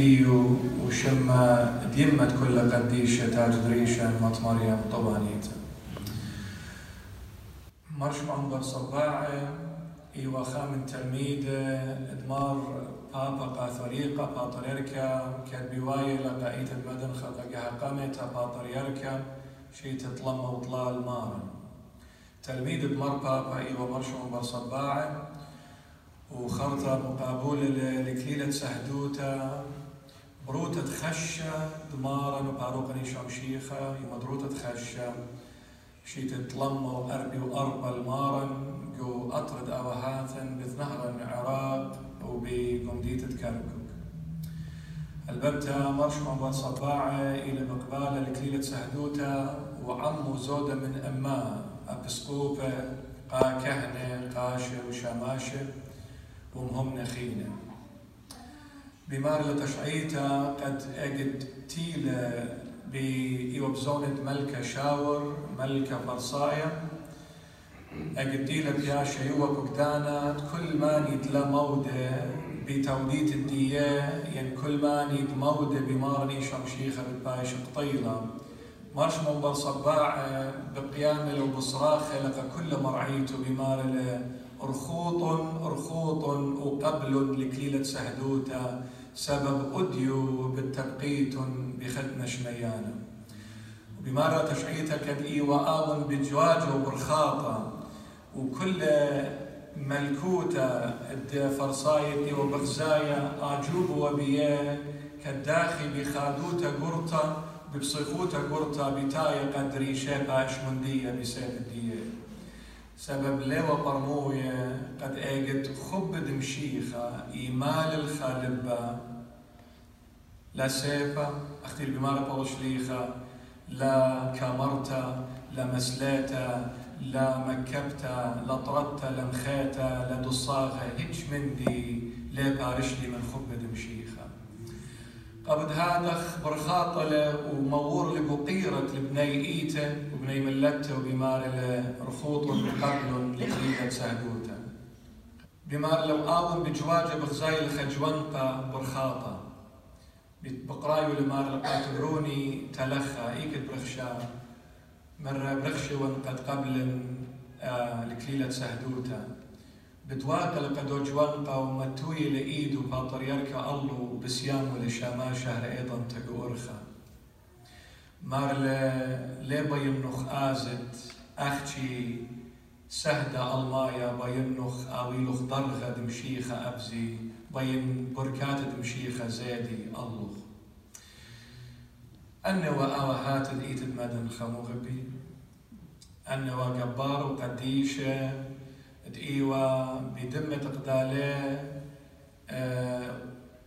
بشم الديو وشم ديمت كل قديشة تاج دريشة مط مريم طبانيتا مرش عنبر صباعة إيوا خامن تلميذ إدمار بابا قاثوليقة باطريركا كد بواية لقائيت المدن خلقها قامت باطريركا شي تطلم وطلال مارن تلميذ إدمار بابا إيوا مرش عنبر صباعة وخرطة مقابولة لكليلة سهدوتا بروتة خشة دمارا وباروقني شمشيخة يمدروتة خشة شي تتلمى وأربي وأربى المارن جو أطرد أوهاثن بثنهر العراق وبقمدية كركوك الببتة مرش من صباعة إلى مقبالة لكليلة سهدوتا وعمو زودة من أما أبسقوبة قا كهنة قاشة وشماشة ومهم نخينة بمار لتشعيتا قد أجد تيلة بزونة ملكة شاور ملكة فرصايا أجد تيلة بياشا يوا بقدانا كل ما ندلا مودة بتوديت الدية ين كل ما ند مودة بمارني شمشيخة بتبايش قطيلة. مارش منبر صباع بقيام لو بصراخة لقى كل مرعيته بمار رخوط رخوط وقبل لكليلة سهدوتا. سبب أديو بالتبقيت بختنا شميانا وبمارة تشعيتا كد إيواء بجواجة وبرخاطة وكل ملكوتة فرصاية وبغزايا آجوب وبيا كداخي بخادوتا قرطة ببصيخوتا قرطة بتايا قدري شيبا اشمندية بسيف الدية سبب لوا قرموية قد اجد خب دمشيخة إيمال الخالبة لا سيفا أختي بمارة بوشليخة لا كامرتا لا مسلاتا لا مكبتا لا طرتا لا مخيتا لا دصاغة هيج مندي لا بارشلي من خب دمشيخة قبض هذا برخاطلة ومور لبقيرة لبني إيتا وبني ملته وبمار رخوط قبل لقليلة سهدوتا بمار لو آون بجواجة بغزاي الخجونقة برخاطة. بقرايو لمار لقاتلوني تلخى إيكت برخشا. مرة برخشة وانقد قبل آه لكليلة سهدوتا بتواقع لقدو جوانقا ومتوي لإيدو باطريركا الله بسيام ولشاما شهر أيضا تقورخا مار لي بينخ آزت أختي سهدة ألمايا بينخ آويلخ ضرغة دمشيخة أبزي بين بركات دمشيخة زيدي الله. أنا وآوهات الإيت المدن خموغبي. أنا وقبار وقديشة دقيوة بدمة قدالة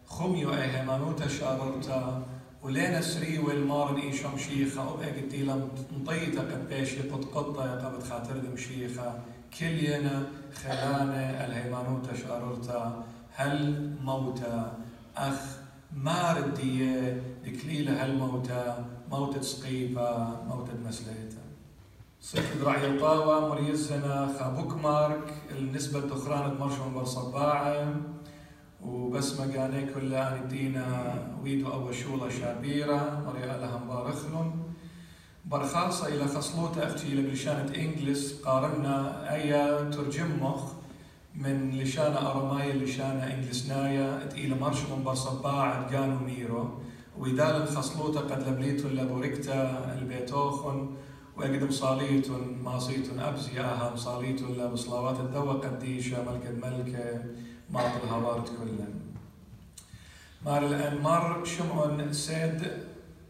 خميو أي هيمانوتا شاررتا ولين سري والمارن إي شمشيخة أبقى قدي لم نطيتا قد بيشي قد قطة قبت خاطر دمشيخة كلينا خلانة الهيمانوتا شاررتا هل موتا أخ ماردية دكليلة هالموتى موتة؟ سقيفة موتة مسليتا صيف درعي القاوة مريزنا خابوك مارك النسبة الدخران مرشون برصباعة وبس مقاني كلها ندينا ويدو أو شولة شابيرة مريا لها مبارخلن برخاصة إلى خصلوتة أختي إلى بلشانة إنجلس قارنا أي ترجم مخ من لشانة أرماية لشانة إنجلسنايا إلى مرشون برصباعة قانو ميرو. ويدال خصلوتة قد لبليتو لبوركتا البيتوخن. وأقدم صاليت ماصيت أبزي آها صاليت لا بصلاوات الدوا قديشة ملكة ملكة ماط الهوارد كلن مار الآن مار شمعون said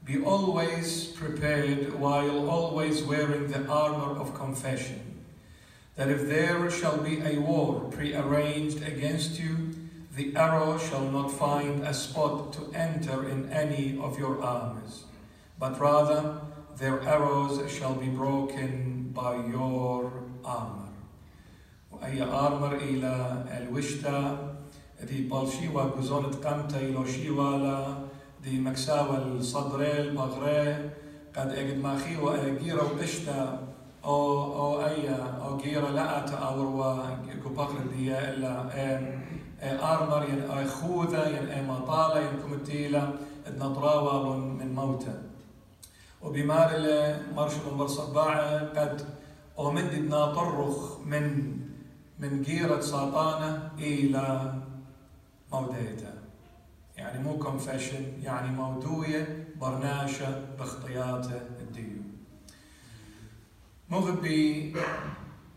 Be always prepared while always wearing the armor of confession, that if there shall be a war prearranged against you, The arrow shall not find a spot to enter in any of your arms, but rather their arrows shall be broken by your armor. وأي armor إلى الوشتا ذي بالشيوا جزونة قمتا إلو شيوالا ذي مكساوى الصدريل بغري قد أجد ماخي وأجيرا وقشتا أو أو أي أو جيرا لأت أوروا كبقر دي إلا آرمر ين خوذة ين مطالة ين كمتيلة نطراوة من موتى وبمار مرش من صباعة قد ومد ناطرخ من من جيرة ساطانة إلى موديته يعني مو كونفشن يعني مودوية برناشة باختياته الديو. مغبي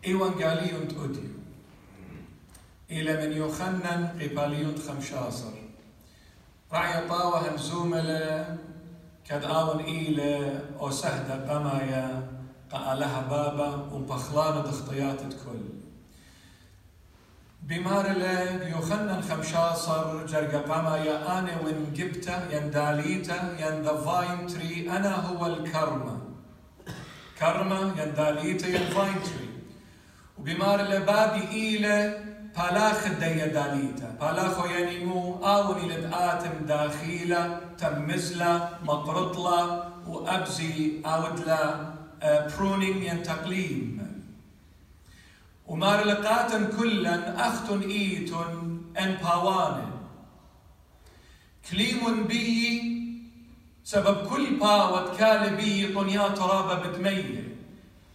إيوانجاليون توديو إلى من يخنن قباليون خمشاصر. رعي طاوة همزوملة إيلة أو سهدة قمايا قالها بابا ومبخلانة دخطيات الكل بمار له يخنن خمشاصر جرقا قمايا أنا وين جبته ين داليته ين فاين تري أنا هو الكرمة كرمة ين داليته ين فاين تري وبمار له بابي إيلة بالاخ الدية داليتا بالاخو يعني مو آوني لدآتم داخيلة تمزلة مقرطلة وأبزي أودلا برونينج ين تقليم ومار لقاتن كلا أختن إيتن أن باوان كليم بي سبب كل باوت كالبي طنيا ترابة بدمية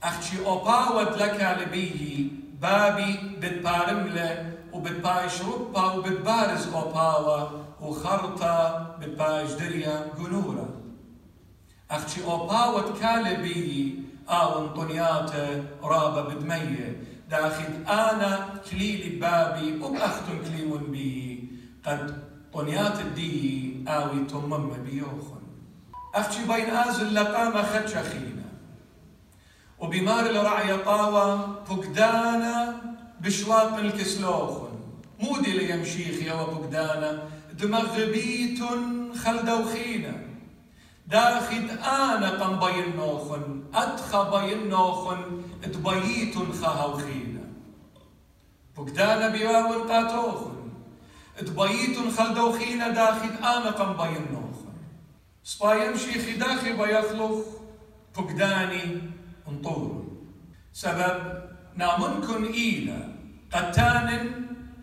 أختي بابي بتبارملة وبتبايش ربا وبتبارز أوباوا وخرطة بتبايش دريا جنورة أختي أوباوا تكالبي آون طنياتة رابة بدمية داخل أنا كليلي بابي وبأختن كليمون بي قد طنيات الدي آوي تمم بيوخن أختي بين آزل لقامة خدشخين وبمار الرعي طاوة فقدانا بشواق الكسلوخن مودي ليمشيخ يا وفقدانا دمغبيت خل دوخينا داخد أنا قم بين نوخن أدخى بين نوخن تبييت خهوخينا فقدانا بواو قاتوخن تبييت خل دوخينا داخد أنا قم بين نوخن سبا يمشي خداخي بيخلخ فقداني انطور سبب نامنكن إيلا قتان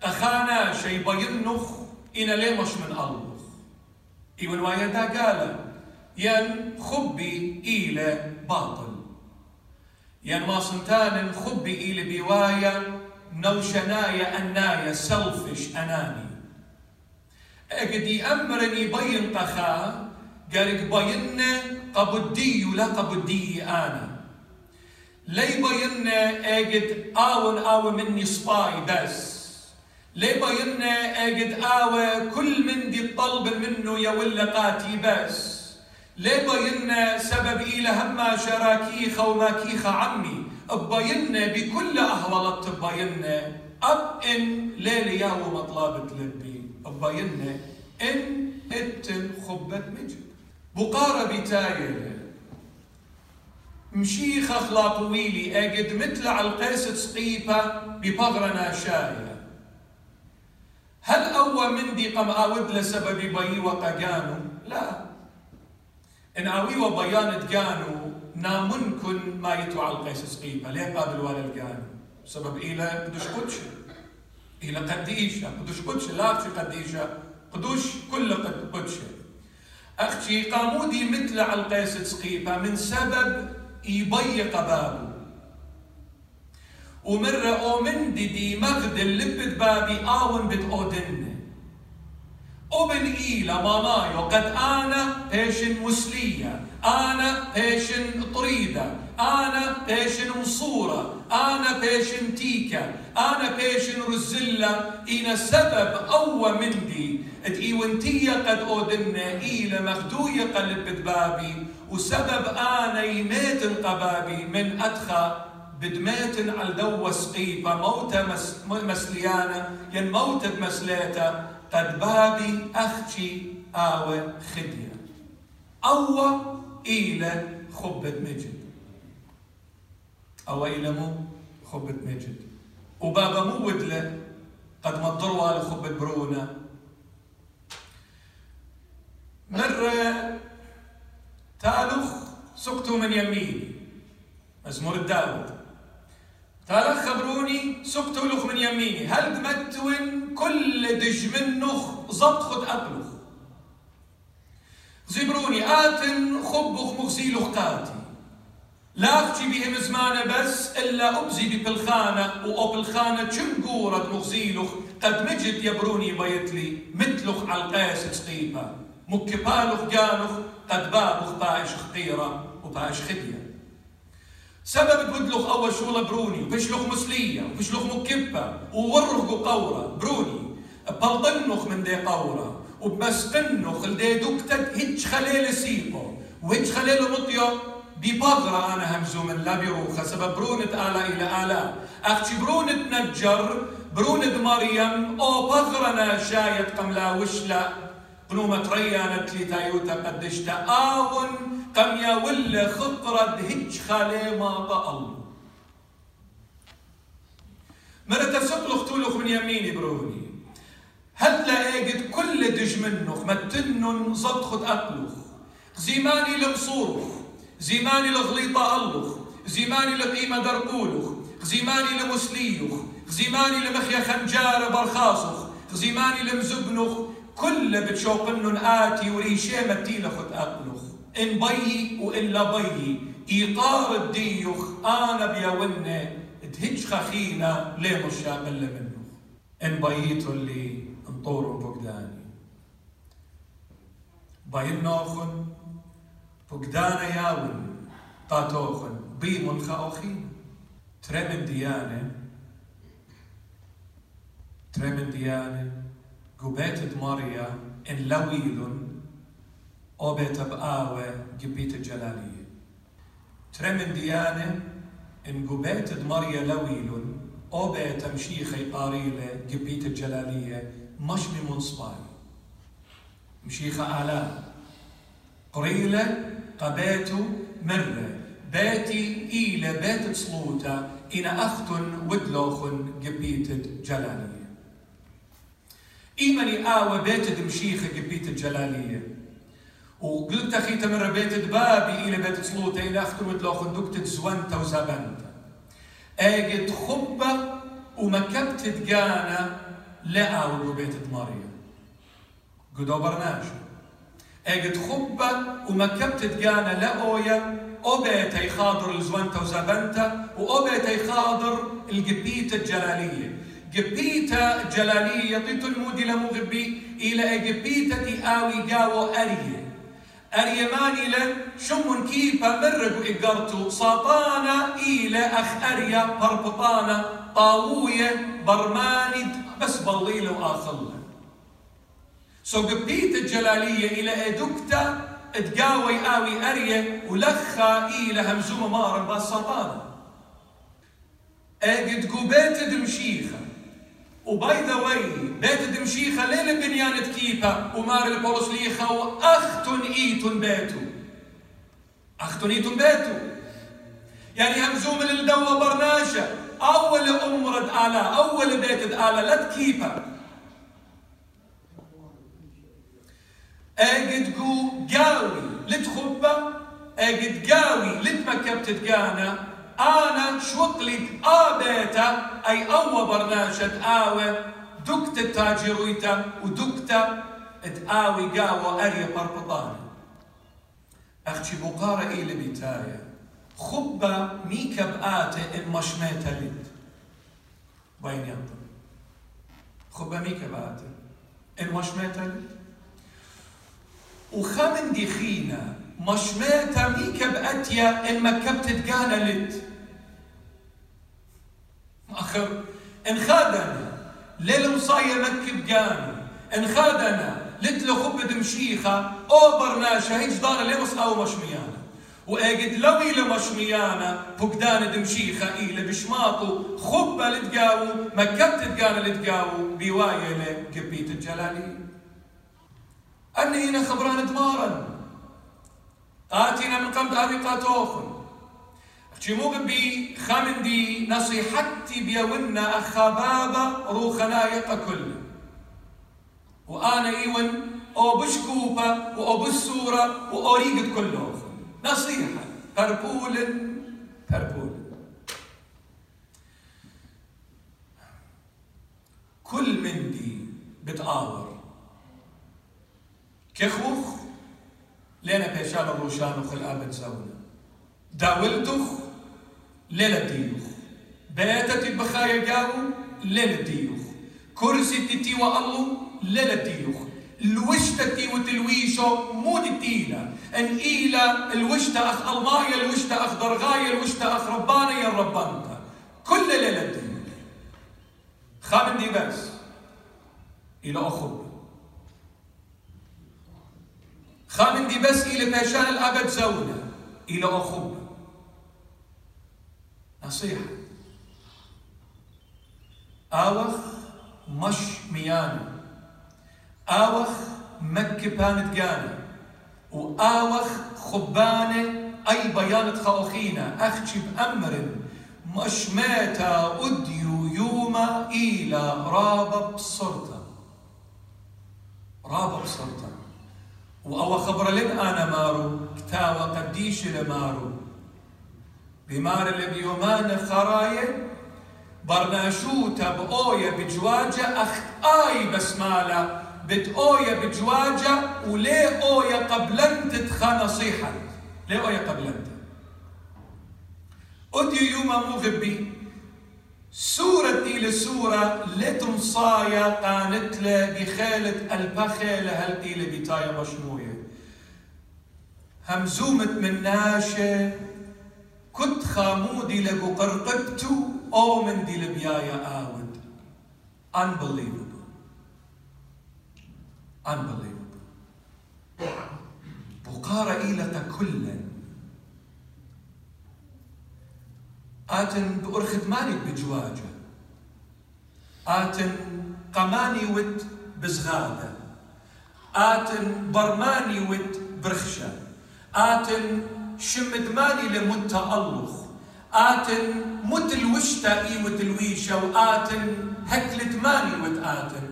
قخانا شي بينخ إنا ليمش من الله إيوان وايدا قال ين خبي إيلا باطل. ين ما صنتان خبي إيلا بوايا نوشنايا أنايا سلفش أناني. أجدي أمرني بين قخا قالك بين قبدي لا قبدي أنا. لي بينا اجد آون آوى مني سباي بس لي بينا اجد آوى كل من دي الطلب منه يا ولقاتي بس لي بينا سبب إلى هما شراكيخة وماكيخة عمي. بينا بكل أهولت بينا أب إن ليلي يا مطلبة لبي بينا إن إتن خبت مجد. بقارة بتايل. مشيخ طويلي أجد مثل على القيسة سقيفة ببغرنا شاية هل أوى مندي قم آود لسبب بي وقجانو؟ لا. إن آوي وبيان تجانو نامنكن ما يتوى على القيسة سقيفة ليه قابل ولا الجانو؟ سبب إلى قدوش قدش. إلى قديشة. قدوش قدش. لا قديشة. قدوش كل قدش. أختي قامودي مثل على القيسة سقيفة من سبب يضيق بابه. ومرة أومن دي مغد اللي بابي آون بت أودن. أوبن إيلا مانايو قد أنا بيشن مسلية أنا بيشن طريدة. أنا بيشن مصورة. أنا بيشن تيكا أنا بيشن رزلة. إنا سبب أوى مندي إيونتية قد أودنا إيلا مخدوية قلب بابي وسبب أنا يميت القبابي من أدخى بدميت على دو سقيبة موتة مس مسليانة ين موتة مسليتا قد بابي أختي آوى خدية أو إلى خبة مجد. أو إلى مو خبة مجد. وبابا مو ودلة قد مضروا على خبة برونا مرة تالخ سقتوا من يميني مزمور الداود تالخ خبروني سقتوا لخ من يميني. هل دمتون كل دج منخ زبط خد أقلخ زبروني آتن خبخ مغزيلخ قاتي لا أختي بهم زمانة بس إلا أبزي ببلخانة وأبلخانة كم قورة مغزيلخ قد مجد يبروني بيتلي مثلخ على القاس تسقيبا مكبالخ جانخ قد بابخ باعش خطيرة وباعش خدية. سبب بدلخ أول شو بروني وبشلخ مسلية وبشلخ مكبة وورغ قورة بروني. بلطنخ من دي قورة وبمسقنخ لدي دكتك هيتش خليل سيقو. وهيتش خليل مطيو ببغرة أنا همزو من لا بروخة سبب برونة آلاء إلى آلاء. أختي برونة نجر برونة مريم أو بغرنا شايت قملا وشلا. قنومة ريانت لي تايوتا قدشتا آون قم يا ولا خطرة هج خالي ما الله. مرة سقلخ تولخ من يميني بروني. هلا إجد كل دج منخ متنن صدخت أقلخ. زيماني لمصورخ زيماني لغليطة ألخ. زيماني لقيمة درقولخ. زيماني لمسليخ. زيماني لمخيا خنجار برخاصخ. زيماني لمزبنخ. كل بتشوقنن آتي وريشي متيلخ أقلخ. إن بيي وإلا بيي. إيطار الديخ أنا بيونة تهج خخينا ليه مش أقل منه. إن بييتو اللي انطور فقداني بيين نوخن فقدانا ياون طاتوخن. بيمون خأوخين. ترمن ديانة. ترمن ديانة. قبيت ماريا إن لويل أو بيت بآوة جبيت الجلالية ترمن ديانة إن قبيت ماريا لويل أو بيت مشيخي قاريلة جبيت الجلالية مش بمنصباي مشيخة آلاء قريلة قبيتو مرة باتي إلى بيت صلوتا إن أختن ودلوخن قبيت جلالية. إيماني آوى بيت دمشيخة قبيت الجلالية وقلت أخي تمر بيت بابي إلى بيت صلوتا إلى أختن ودلوخن دكتت زوانتا وزابنتا أجد خبة ومكبت تقانا لا أو بيت مريم قدو برناجه اجد خبة ومكبت تقانا لأويا أوبيتي خاضر الزوانتا وزابنتا وأوبيتي خاضر القبيتة الجلالية قبيتة جلالية طيت المودي لمغبي إلى قبيتة آوي قاو أريه أريماني لن شم كيفا مرق إقرتو ساطانا إلى أخ أريا بربطانا طاوية برماند بس بليل وآخله سو قبيت الجلالية إلى إدكتا تقاوي آوي أرية ولخا إلى همزومة مارن بالسلطانة أجد قبيت دمشيخة. وباي ذا واي بيت دمشيخة ليلة بنيانة كيبا ومار البورسليخة وأختن إيتن بيتو أختن إيتن بيتو يعني همزومة للدوة برناشة أول أمرد آلا أول بيت آلا لا تكيبا اجد جو قاوي لتخبة اجد قاوي لتمكبت تقانا آنا شوقلت ابيتا أي أو برناشة اوي دكت التاجرويتا ودكت تآوي قاوة اريا بربطان. أختي بقارة إلي بيتايا خبة ميكا بآتة إن مشميتا لد بين ينطر؟ خبة ميكا بآتة إن مشميتا لد وخمن دخينا مشميتا ميكا بأتيا إن مكبت تقانا لت آخر إن خادنا ليل مصايا مكب قانا إن خادنا لت له خبة مشيخة أو برناشة هيج دار لمس أو مشميانا وأجد لوي لمشميانا فقدان دمشيخة إلى بشماطو. خبة لتقاو. مكبت تقانا لتقاو. بواية لقبيت الجلالي. أني هنا خبران دمارا. آتينا من قمت أبي قاتوخن مو بي خامندي نصيحتي بيونا أخبابا روخنا يقا وأنا إيون أو بشكوبة وأو بالسورة وأوريقت كله نصيحة هربول هربول كل مندي بتآور كخوخ لنا بيشال الروشان وخل آبت زونا داولتخ ليلة ديوخ بيتت بخايا جاو ليلة ديوخ كرسي تتي والله ليلة ديوخ الوشتة وتلويشو مو تيلا ان إيلا الوشتة أخ ألمايا الوشتة أخ درغايا الوشتة أخ ربانا يا ربانتا. كل ليلة دي خامن دي بس إلى أخو خامن دي بس إلى باشان الأبد زونا إلى أخو نصيحة. آوخ مش ميانو. آوخ مكة بانت جانا وآوخ خبانة أي بيانت خاوخينا أخشي بأمر مش ماتا أديو يوما إلى رابا بصرتا. رابا بصرتا. وأو خبر لن أنا مارو. كتاوى قديش لمارو. بمار اللي بيومان خراية برناشوتا بأويا بجواجة أخت آي بسمالة بتقويا بجواجة وليه قويا قبلنت تخا نصيحة ليه قويا قبلنت أدي يوما مغبي سورة دي لسورة لتمصايا قانت له بخالة البخل هل دي لبتايا مشموية من ناشة كنت خامودي لقو قرقبتو أو من دي لبيايا آود. Unbelievable. Unbelievable. بقار إيلة كلا آتن بأرخد ماني بجواجة. آتن قماني ود بزغادة. آتن برماني ود برخشة. آتن شمد ماني لمت تألخ آتن مت الوشتا إيوت الويشة وآتن هكلت ماني ود آتن.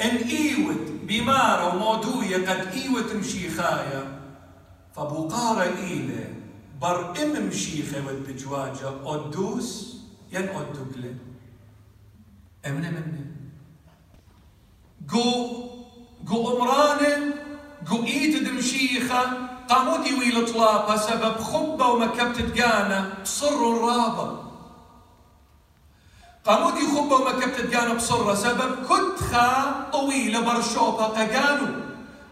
إن إيوت بمارة ومودوية قد إيوة مشيخايا. فبوقارة إيلة بر إم مشيخة ود بجواجة أدوس ين أدوكلة أمنا مني جو جو أمرانة جو إيت دمشيخة قامودي ويل طلابة سبب خبة ومكبت تقانا بصر الرابة قامودي خبة ومكبت تقانا بصرة سبب كتخا طويلة برشوطة قانو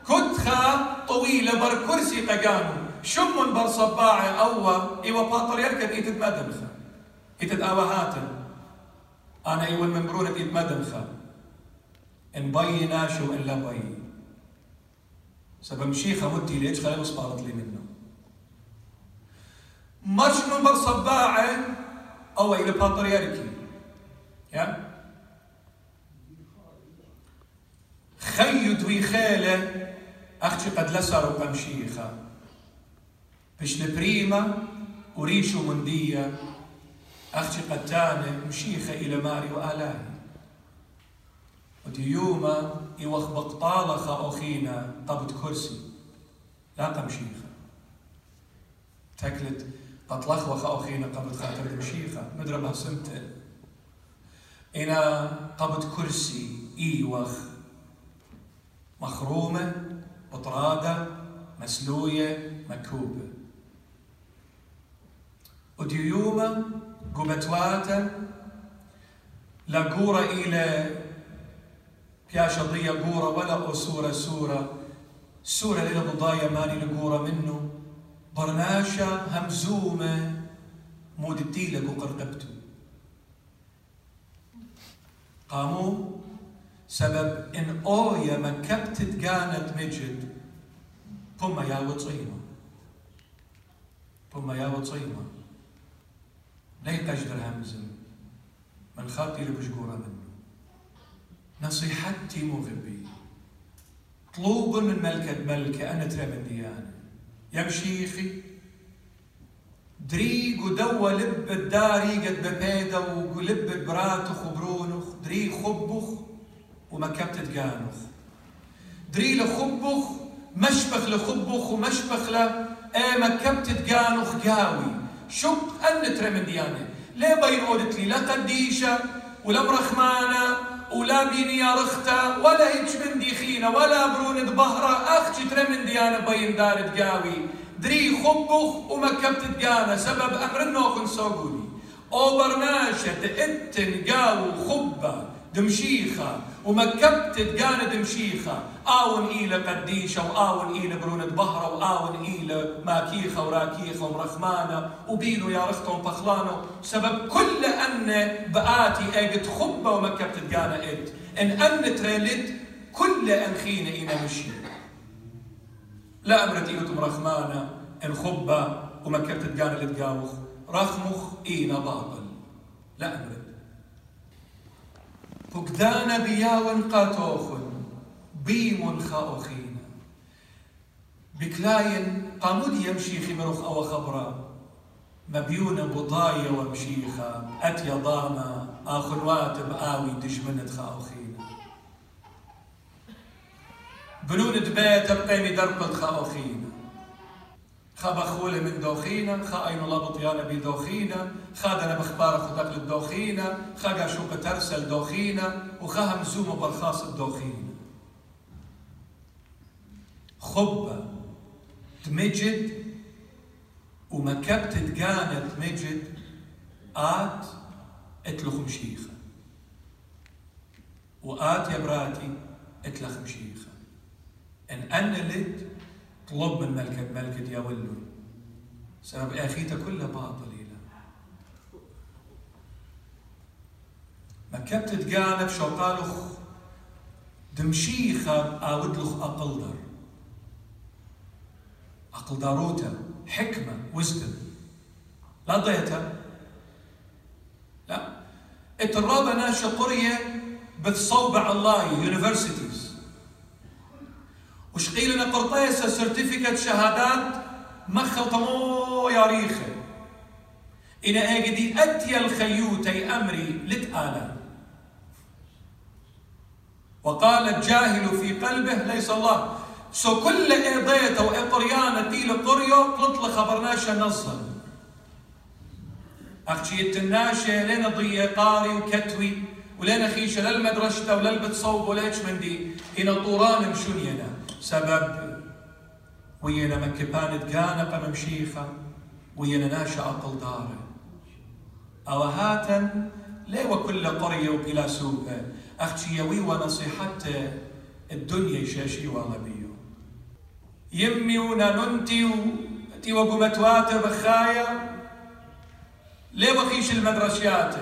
كتخا طويلة بر كرسي قانو شم بر صباعة أوا إيوا باطر يركب إيتد مدمخة إيتد آوهاتن. أنا إيوا الممرونة إيتد مدمخة إن بي ناشو إلا بي سبب مشيخة مدي ليش خلي مصبارت لي منه. مرش من بر صباعة أو إلى باطر يركب يا؟ خيد ويخالة أختي قد لسر وقمشيخة بش البريمة وريشو مندية أختي قد تانة مشيخة إلى ماري وآلاهي وديوما يوخ بقطالة أخينا قبض كرسي. لا قمشيخة تكلت قطلخ أخينا قبض خاطر مشيخة. مدربها سمتة إلى قبض كرسي إيوخ. مخرومة بطرادة مسلوية مكوبة. وديومة قبتواتا لقورة إلى بياشا ضية قورة ولا أسورة سورة. سورة ليلة بضايا ماني لقورة منه. برناشا همزومة. مود الديلة قرقبتو. قاموا سبب إن أويا ما كبتت كانت مجد. ثم يا وطيمة ثم يا وصيمة لي قجدر همزم من خاطي لبشقورة منه. نصيحتي مغبي طلوب من ملكة ملكة أنا ترى من ديانة يا مشيخي دريق ودوا لب الداري قد ببيدا ولب براتخ وبرونخ دري خبخ ومكبت تقانخ دري لخبخ مشبخ لخبخ ومشبخ ل إيه مكبت تقانخ قاوي. شق أن ترى من ديانة ليه بين قلت لي؟ لا قديشة ولا مرخمانة. ولا بيني يا رختا ولا هيج من ديخينة ولا برون بهرة. أختي ترى من ديانة بين دار تقاوي دري خبخ ومكبت تقانا سبب أمر النوخن سوقوني أو برناشة قاو خبة دمشيخة ومكبت تقانا دمشيخة آون إيلة قديشة وآون إيلة برونة بهرة وآون إيلة ماكيخة وراكيخة ومرخمانة وبينو يا رختهم بخلانو سبب كل أن بآتي أجد خبة ومكبت تقانا إت. إن أن تريلت كل أنخينا إينا مشي. لا أمرت إيوتم رخمانة إن خبة ومكبت تقانا لتقاوخ رخمخ إينا باطل. لا أمرت. فقدانا بياون قاتوخن بيم خاوخين بكلاين قامود يمشي خمرخ أو خبرا مبيونة بطاية ومشيخة أتيا ضامة آخنوات بآوي دشمنت خاوخين بنون بيت بقيمي درقت خاوخين خبخولة من دوخينا خا أين الله بطيانا بدوخينا خادنا بخبار خدق للدوخينا خا شوق ترسل دوخينا وخا همزوم برخاص الدوخينا خبة تمجد ومكبت تقانة تمجد آت اتلخ مشيخة وآت يا براتي اتلخ مشيخة إن أنا لد طلب من ملكة ملكة يا ولو سبب أخيته كلها باطل ما كبت تقانب شوقالخ دمشيخة آودلخ أقلدر. أقلداروتا حكمة وزدم لا ضيتا لا. الرابة ناشا قرية بتصوبع الله يونيفرسيتيز وش قيل لنا قرطيسة سيرتيفيكت شهادات مخل طمو يا ريخة؟ إن أجدي أتي الخيوتي أمري لتآلا وقال الجاهل في قلبه ليس الله. سو كل إيضيته وإقريانة تيل قريو تطلق خبرناشا نصا أختي التناشة لنا ضية قاري وكتوي ولنا خيشة للمدرسة وللبت صوب وليش من دي هنا طوران مشونينا سبب وينا مكبان تقانق ممشيخة وينا ناشأ أقل دارة. أو هاتا ليه وكل قرية وبلا سوق أختي يوي ونصيحة الدنيا شاشي وغبيو يمي وننتي تي وقمتوات بخايا. ليه وخيش المدرسيات؟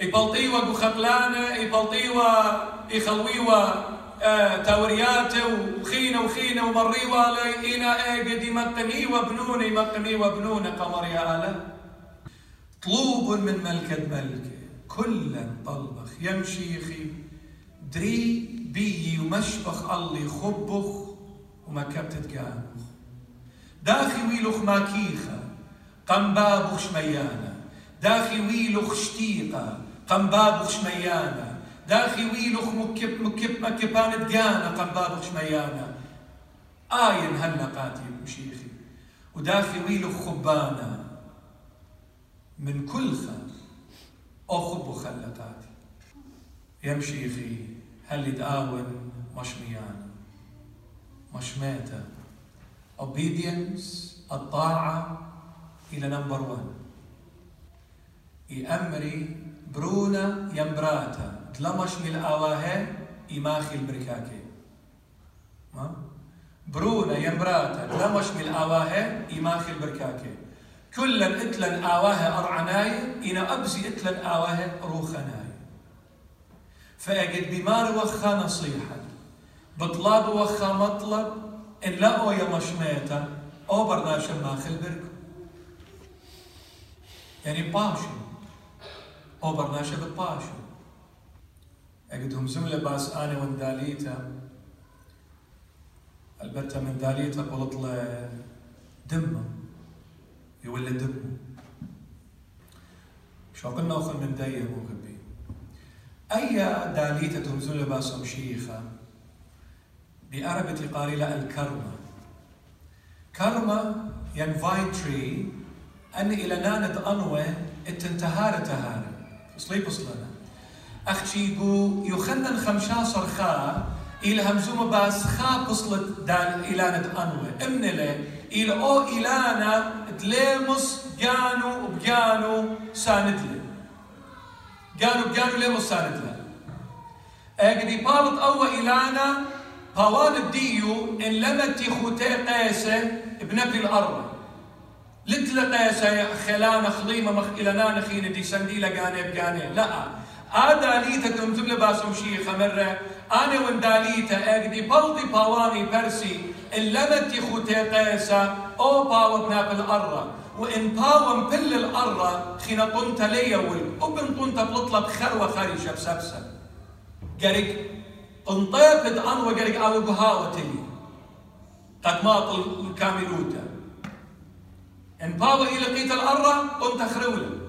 يبلطي وقو خقلانة يبلطي تاورياته وخينة وخينة ومري والي إنا إيه قد يمقمي وبنونه يمقمي وبنونه قمر يا آله طلوب من ملكة ملكة كلا طلبخ يمشي يخي دري بي ومشبخ الله خبخ وما كبتت قانخ داخي ويلوخ ماكيخة قنبابخ شميانة. داخي ويلوخ شتيقة قنبابخ شميانة. داخي ويلوخ مكب مكب مكبان دقانة قنبابخ شميانة آين هلا قاتي مشيخي. وداخي ويلوخ خبانة من كل خل أخب خلقاتي يمشي في هل يتآون مش ميانا مش ميتة obedience الطاعة إلى نمبر 1 يأمري برونا يمبراتا دلمش من الآواه إماخي البركاكي برونا يمبراتا دلمش من الآواه إماخي البركاكي كلا اتلن آواه أرعناي إنا أبزي اتلن آواه روخناي فأجد بمار وخا نصيحة بطلاب وخا مطلب إن أو يا مشميتا أو برناشا ماخل بركو يعني باشو أو برناشا باشو اقدهم زملة بأس أنا ونداليتا البتة من داليتا قلت له دمه. يولد دمه. شو قلنا اخر من داية مو غبي. أي داليتا تمزل باسم شيخة؟ بعربة قارلة الكرمة. كرمة ين تري أن إلى نانت أنوى التنتهار تهار صليب صلنا أختي يقو يخنن خمشاصر خا إلى همزوم باس خا بصلت دال إلانة أنوى امن له إلى أو إلانا تليمس جانو بجانو ساند له. جانو بجانو ليمس ساند له. أجدي بالط أو إلانا باوان الديو إن لمت خوتي قيسة بنبي الأرض لتلا قيسة خليمة مخ إلى نانا خين دي سنديلة قاني بقاني لا. لباسم شيخة مرة أنا ونداليتا أجدي بلدي باواني برسي إن لمت خوتي قيسة أو باو بناب الأرض وإن باو بل الأرض خينا طنت ليول وبن طنت بلطلب خروة خارجة بسبسة قالك انطيبت عن وقالك على بهاوتي قد ماط الكاملوتا ان باو إلى قيت الأرة قمت أخرولة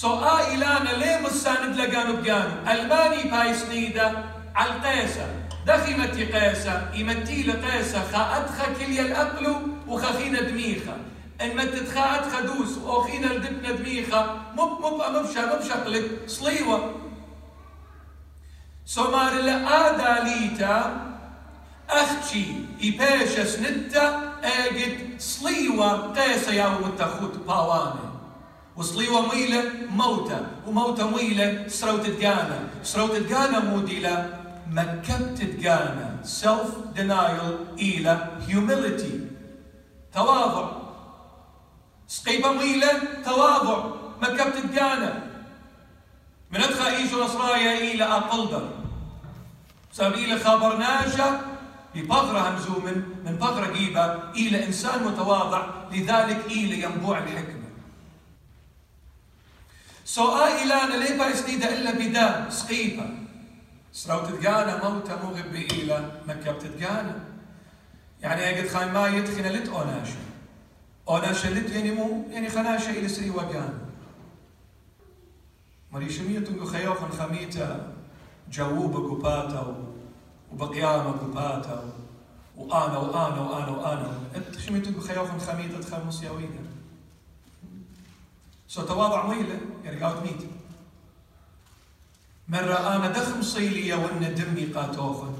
سو آ إلانا ليه مساند لقانو بقانو ألماني بايس نيدا على القيسة دخمتي قيسة يمتي لقيسة خا أدخى كليا الأقلو وخخينا دميخة ان ما أدخى دوس وخينا الدبنا دميخة مب مب مبشا مبشقلك صليوة سومار آداليتا أختي إباشا سنتا أجد صليوة قيسة يا متخوت باواني وصليوة ميلة موتة وموتة ميلة سروت تقانا. سروت تقانا موديلا مكبت تقانا. Self denial إلى humility. تواضع. سقيبة ميلة تواضع. مكبت تقانا. من أدخل إيجو نصرايا إلى أقلدر سبب إلى خبرناجة ببغرة همزو من بغرة جيبة إلى إنسان متواضع لذلك إلى ينبوع الحكمة. سو إلانا ليه بايسنيدة إلا بدا سقيبة سراو تتقانا موتا مغب إلى مكة بتتقانا يعني أجد خاين ما يدخل لت أوناشا أوناشا لت يعني مو يعني خناشا إلى سري وقانا مريشمية تنقو خيوخن خميتا جاوبة قباتا وبقيامة قباتا وأنا وأنا وأنا وأنا أنت شمية تنقو خيوخن خميتا تخمس ياوينا سو تواضع ميلة يعني قاوت ميت مرة أنا دخم صيلي وإن دمي قاتوخن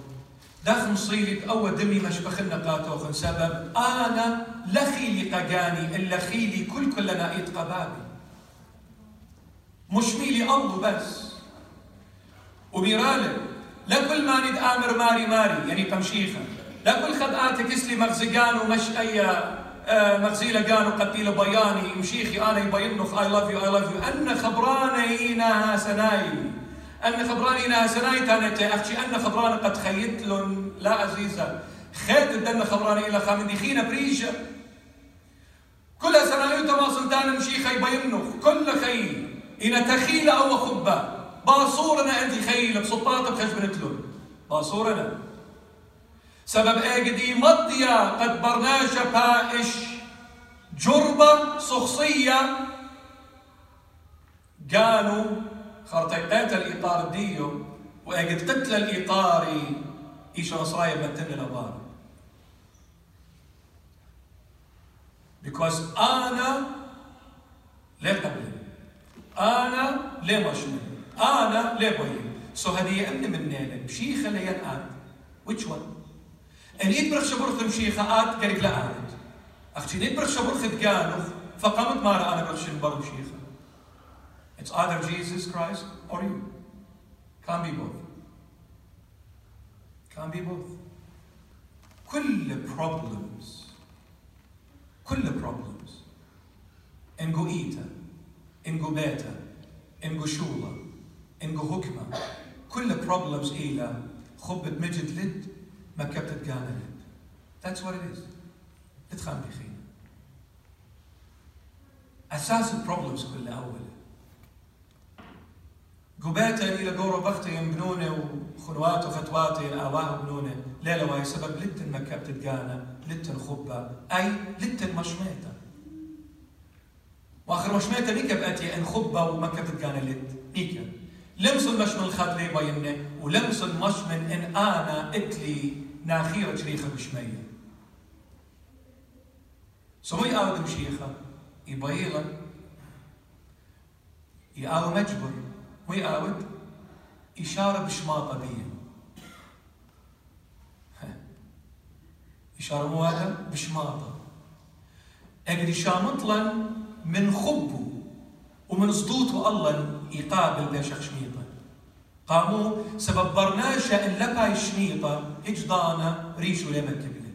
دخم صيلي أو دمي مشبخنا قاتوخن سبب أنا لخيلي إلا خيلي كل كلنا إيت قبابي مش ميلي الله بس وبيراله لكل ما ند آمر ماري ماري يعني تمشيخا لكل خدعاتك اسلي مغزقان ومش أي مغزيلة قانو قتيلة بياني مشيخي أنا يبينخ I love you I love you. أن خبراني إنها سناي. أن خبراني إنها سناي تانت أختي أن خبراني قد خيت لن لا عزيزة. خيت الدن خبراني إلى خامدي خينا بريشة كل سنة تواصل تانا مشيخة يبينخ كل خيل إن تخيل أو خبة باصورنا عندي خيل. بسطاطة بخجبنت له باصورنا. سبب اجدي مضيا قد برناشا بائش جربة شخصية قالوا خرطيقات الإطار ديو وأجد قتل الإطاري إيش نصرايا بنتن الأبار because أنا لا قبل أنا ليه مشمل أنا ليه بهي سو هذه أمن من نيلة بشيخة لين آت which one? إن يتبرخ شبرخ مشيخة آت قالك لا آت أختي نتبرخ شبرخ تقانف فقامت ما أنا برخ شنبر مشيخة It's either Jesus Christ or you. Can't be both. Can't be both. كل problems كل problems انجو إيتا انجو بيتا انجو شولا انجو هكمة كل problems إلى خبة مجد لد ما قانا لد That's what it is. اتخان بخين أساس البروبلمز كلها أول. قبيتا إلى قورو بختي بنونة وخنوات وفتواتي آباه بنونة ليلة واي سبب لتن مكبت تقانا لتن خبة. أي لتن مشميتا وآخر مشميتا نيكا بأتي إن خبة ومكبت تقانا لت. نيكا لمس المشمن الخط لي بينه ولمس المشمن إن ناخيرة شريخة بشمية. سمي آود مشيخة يبيلا يآو مجبر ويآود إشارة بشماطة بي إشارة مو هذا؟ بشماطة أجري شامطلا من خبه ومن صدوته الله يقابل بشخ شميطة قاموا سبب برناشة إن لباي شميطة إجدانا ريشو لما كبلة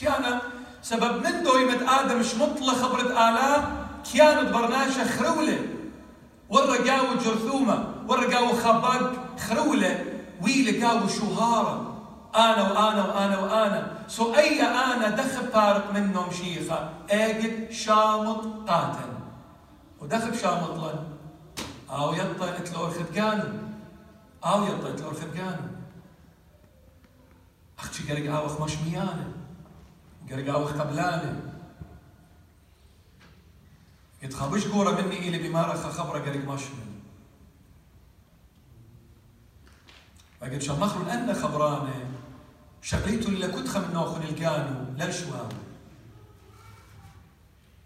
كان سبب من دويمة آدم شمطلة خبرة آلاء كانت برناشة خرولة. ورقاو جرثومة ورقاو خباق خرولة. ويلقاو شهارة. أنا وأنا وأنا وأنا. سو أي أنا دخل فارق منهم شيخة؟ أجد شامط قاتل. ودخل شامط لن. أو يطلع اتلو الخدقانو أو يطلع اتلو الخدقانو أختي قرق أوخ مشميانه قرق أوخ قبلانة. يتخبش قورة مني إلي بمارخة خبرة قرق مشمل فقد شمخلو لأن خبرانة. شغليتو اللي كتخة من نوخن القانو للشواب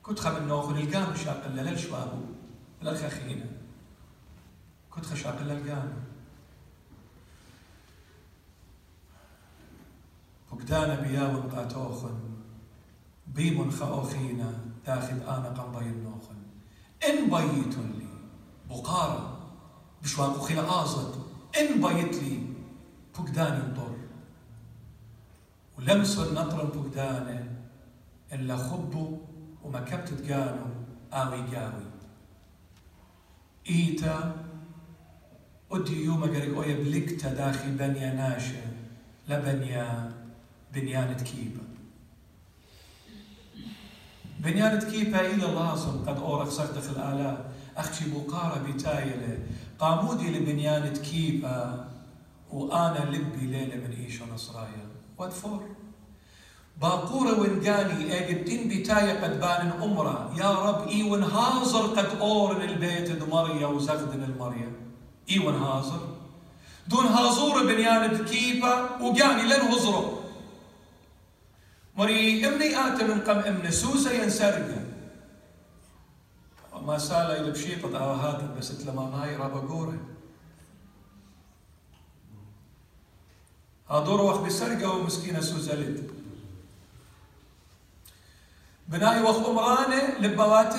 كتخة من نوخن القانو شاقل للشواب للخخينة كتخة شاقل للقانو فقدانا بياون قاتوخن بيمن خاوخينا تاخذ أنا قنبي النوخن إن بيت لي بقارة بشواق خلا آزت إن بيت لي فقداني انطر. ولمس النطر فقدانه إلا خبو وما كبت تقانو آوي قاوي. إيتا ودي يوم قرق أويا بلكتا داخل بنيا ناشا لبنيا بنيانة كيبة. بنيانة كيبة إلى لازم قد أورق صدق الآلاء أختي بقارة بتايلة قامودي لبنيانة كيبة وأنا لبي ليلة من إيشا نصرايا وات فور باقورة ونقاني اجدين بتاية قد بان أمرا يا رب إي ونهازر قد أورن البيت دمريا وزغدن المريا. إي ونهازر دون هازور بنيانة كيبة وقاني لن هزره مري امني آت من قم امن سوسة ينسرقة ما سالة إلى بشيطة أو هذا بس لما ناي رابا قورة. هادور وقت بسرقة ومسكينة سوسة لد. بناي وقت أمرانة لبوات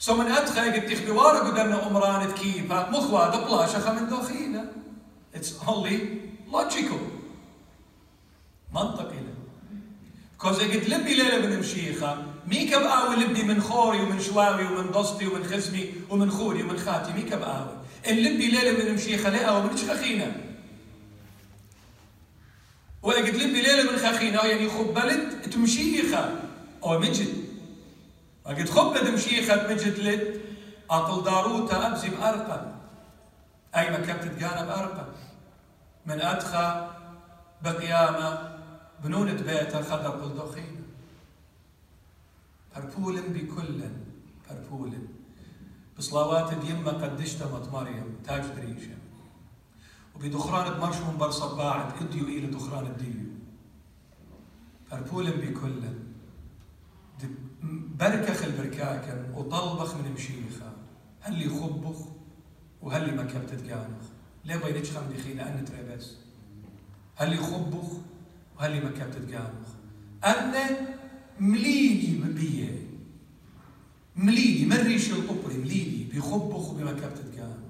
سو من أدخل قد تخبي وارا قدرنا أمرانة كيفا مخوادة بلاشة من دوخينا It's only logical. منطقي كوز قلت لبي ليلة من مشيخة. ميك بقاوي لبي من خوري ومن شواوي ومن ضستي ومن خزمي ومن خوري ومن خاتي. ميك بقاوي اللبي ليلة من مشيخة لا ومن خخينة وقلت لبي ليلة من خخينة يعني خبلت تمشيخة. أو مجد. وقت خبت مشيخة مجد لت أطل داروتا أبزي بأرقى أي ما كبت تقانا بأرقى من أدخى بقيامة بنونة بيته خضر بلدوخين فربولن بكلن فربولن بصلوات اليمة قد اشتمت مريم تاج دريشة. وبدخران بمرش من بر صباعت إديو إلى دخران الديو. فربولن بكلن بركخ البركاكن وطلبخ من مشيخة هل لي خبخ وهل لي مكبت تقانخ ليه بينك خم دخينا أن تريبس. هل لي خبخ وهل ما كانت تقامخ أنا مليلي بيه مليلي مريش القبري مليلي بخبخ وبما كانت تقامخ